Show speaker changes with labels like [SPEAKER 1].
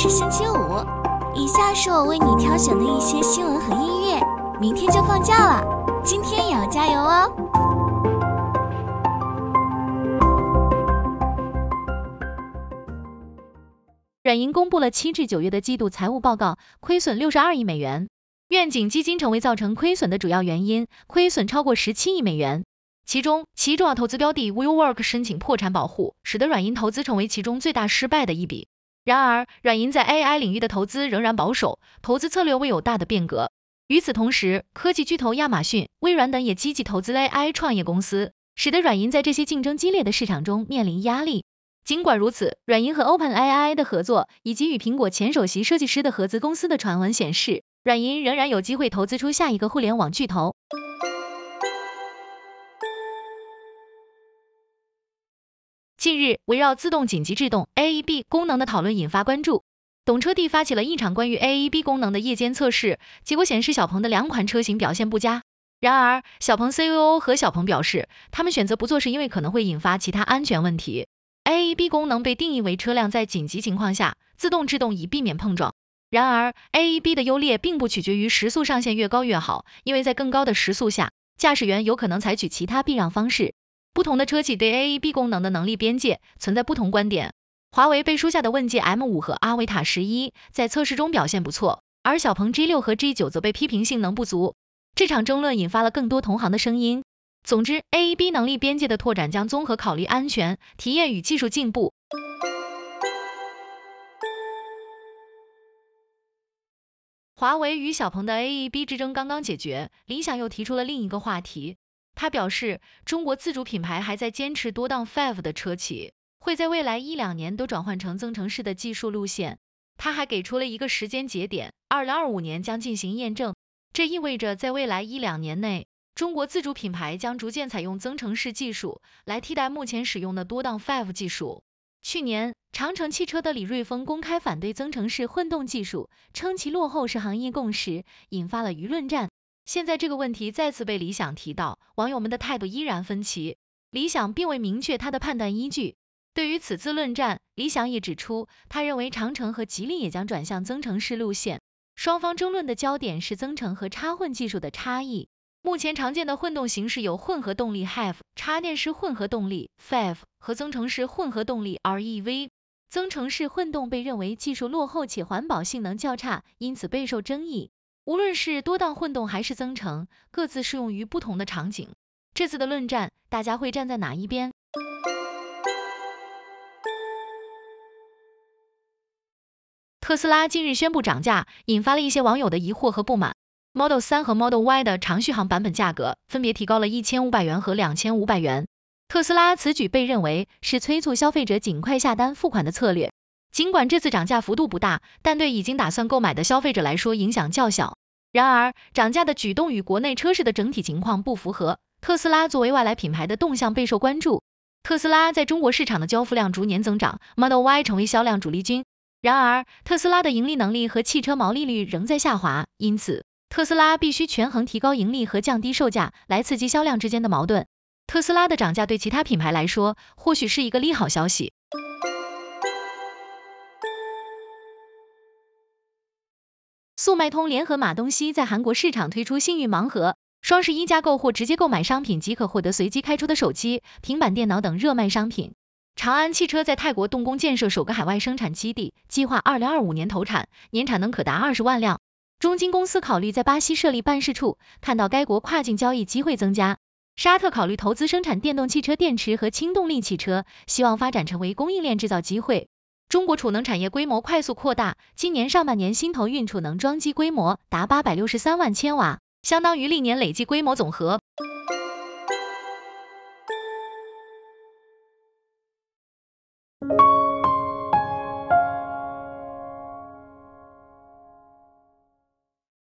[SPEAKER 1] 是星期五，以下是我为你挑选的一些新闻和音乐。明天就放假了，今天也要加油哦！
[SPEAKER 2] 软银公布了七至九月的季度财务报告，亏损六十二亿美元，愿景基金成为造成亏损的主要原因，亏损超过十七亿美元。其中，其重要投资标的 WeWork 申请破产保护，使得软银投资成为其中最大失败的一笔。然而，软银在 AI 领域的投资仍然保守，投资策略未有大的变革。与此同时，科技巨头亚马逊、微软等也积极投资 AI 创业公司，使得软银在这些竞争激烈的市场中面临压力。尽管如此，软银和 OpenAI 的合作，以及与苹果前首席设计师的合资公司的传闻显示，软银仍然有机会投资出下一个互联网巨头。近日，围绕自动紧急制动 AEB 功能的讨论引发关注。懂车帝发起了一场关于 AEB 功能的夜间测试，结果显示小鹏的两款车型表现不佳。然而，小鹏 COO 和小鹏表示，他们选择不做是因为可能会引发其他安全问题。AEB 功能被定义为车辆在紧急情况下自动制动以避免碰撞。然而，AEB 的优劣并不取决于时速上限越高越好，因为在更高的时速下，驾驶员有可能采取其他避让方式。不同的车企对 AEB 功能的能力边界存在不同观点。华为背书下的问界 M5 和阿维塔十一在测试中表现不错，而小鹏 G6 和 G9 则被批评性能不足。这场争论引发了更多同行的声音。总之，AEB 能力边界的拓展将综合考虑安全、体验与技术进步。华为与小鹏的 AEB 之争刚刚解决，理想又提出了另一个话题。他表示，中国自主品牌还在坚持多档 Five 的车企，会在未来一两年都转换成增程式的技术路线。他还给出了一个时间节点，二零二五年将进行验证。这意味着在未来一两年内，中国自主品牌将逐渐采用增程式技术来替代目前使用的多档 Five 技术。去年，长城汽车的李瑞峰公开反对增程式混动技术，称其落后是行业共识，引发了舆论战。现在这个问题再次被理想提到，网友们的态度依然分歧。理想并未明确他的判断依据。对于此次论战，理想也指出，他认为长城和吉利也将转向增程式路线。双方争论的焦点是增程和插混技术的差异。目前常见的混动形式有混合动力 HEV、插电式混合动力 FEV 和增程式混合动力 REV。增程式混动被认为技术落后且环保性能较差，因此备受争议。无论是多档混动还是增程，各自适用于不同的场景。这次的论战，大家会站在哪一边？特斯拉近日宣布涨价，引发了一些网友的疑惑和不满。Model 3和 Model Y 的长续航版本价格分别提高了一千五百元和两千五百元。特斯拉此举被认为是催促消费者尽快下单付款的策略。尽管这次涨价幅度不大，但对已经打算购买的消费者来说影响较小。然而，涨价的举动与国内车市的整体情况不符合。特斯拉作为外来品牌的动向备受关注。特斯拉在中国市场的交付量逐年增长，Model Y 成为销量主力军。然而，特斯拉的盈利能力和汽车毛利率仍在下滑，因此，特斯拉必须权衡提高盈利和降低售价来刺激销量之间的矛盾。特斯拉的涨价对其他品牌来说，或许是一个利好消息。速卖通联合马东锡在韩国市场推出幸运盲盒，双十一加购或直接购买商品即可获得随机开出的手机、平板电脑等热卖商品。长安汽车在泰国动工建设首个海外生产基地，计划二零二五年投产，年产能可达二十万辆。中金公司考虑在巴西设立办事处，看到该国跨境交易机会增加。沙特考虑投资生产电动汽车电池和氢动力汽车，希望发展成为供应链制造机会。中国储能产业规模快速扩大，今年上半年新投运储能装机规模达八百六十三万千瓦，相当于历年累计规模总和。